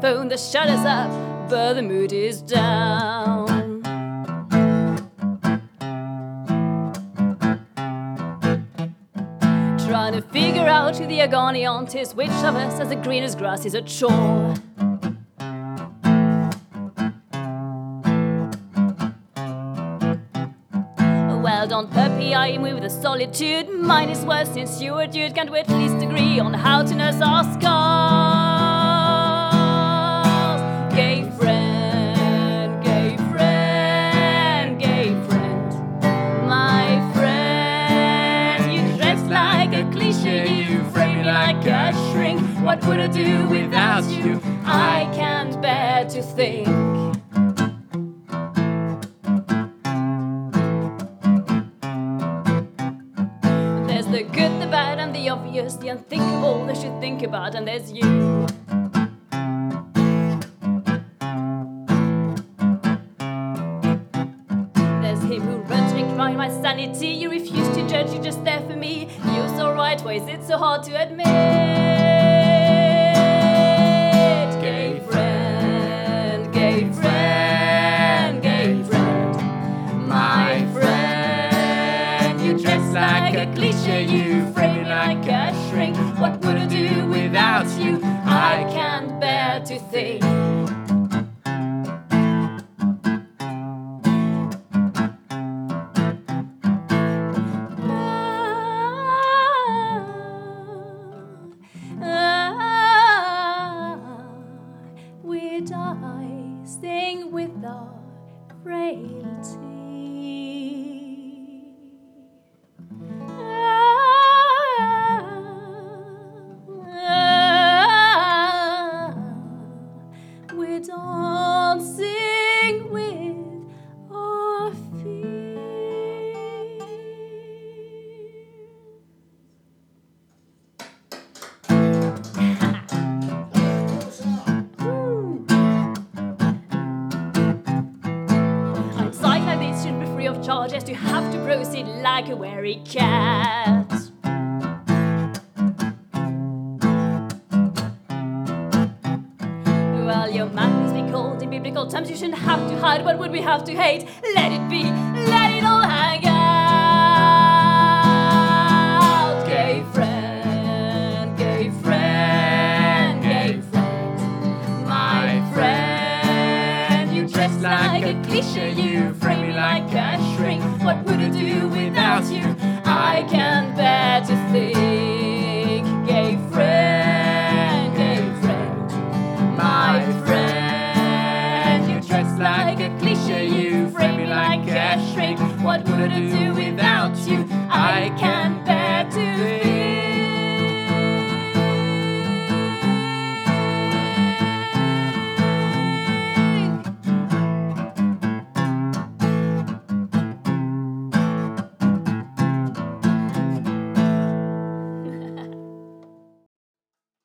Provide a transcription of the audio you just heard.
phone, the shutter's up, but the mood is down. Trying to figure out who the agony aunt is, which of us has the greenest grass is a chore. Well done, puppy, I am with a solitude. Mine is worse since you, a dude, can't we at least agree on how to nurse our scars? Shrink. What would I do without you? I can't bear to think. There's the good, the bad, and the obvious, the unthinkable they should think about, and there's you. Cry. You refuse to judge, you're just there for me. You're so right, why is it so hard to admit? Gay friend, gay friend, gay friend, my friend. You dress like a cliche, you frame me like a shrink. What would I do without you? I can't bear to think. Of charge as you have to proceed like a wary cat. Well, your must be cold in biblical times. You shouldn't have to hide. What would we have to hate? Let it be. Let it all hang out. Like a cliche. You frame me like a shrink. What would I do without you? I can't bear to think. Gay friend, gay friend my friend. You dress like a cliche, you frame me like a shrink. What would I do without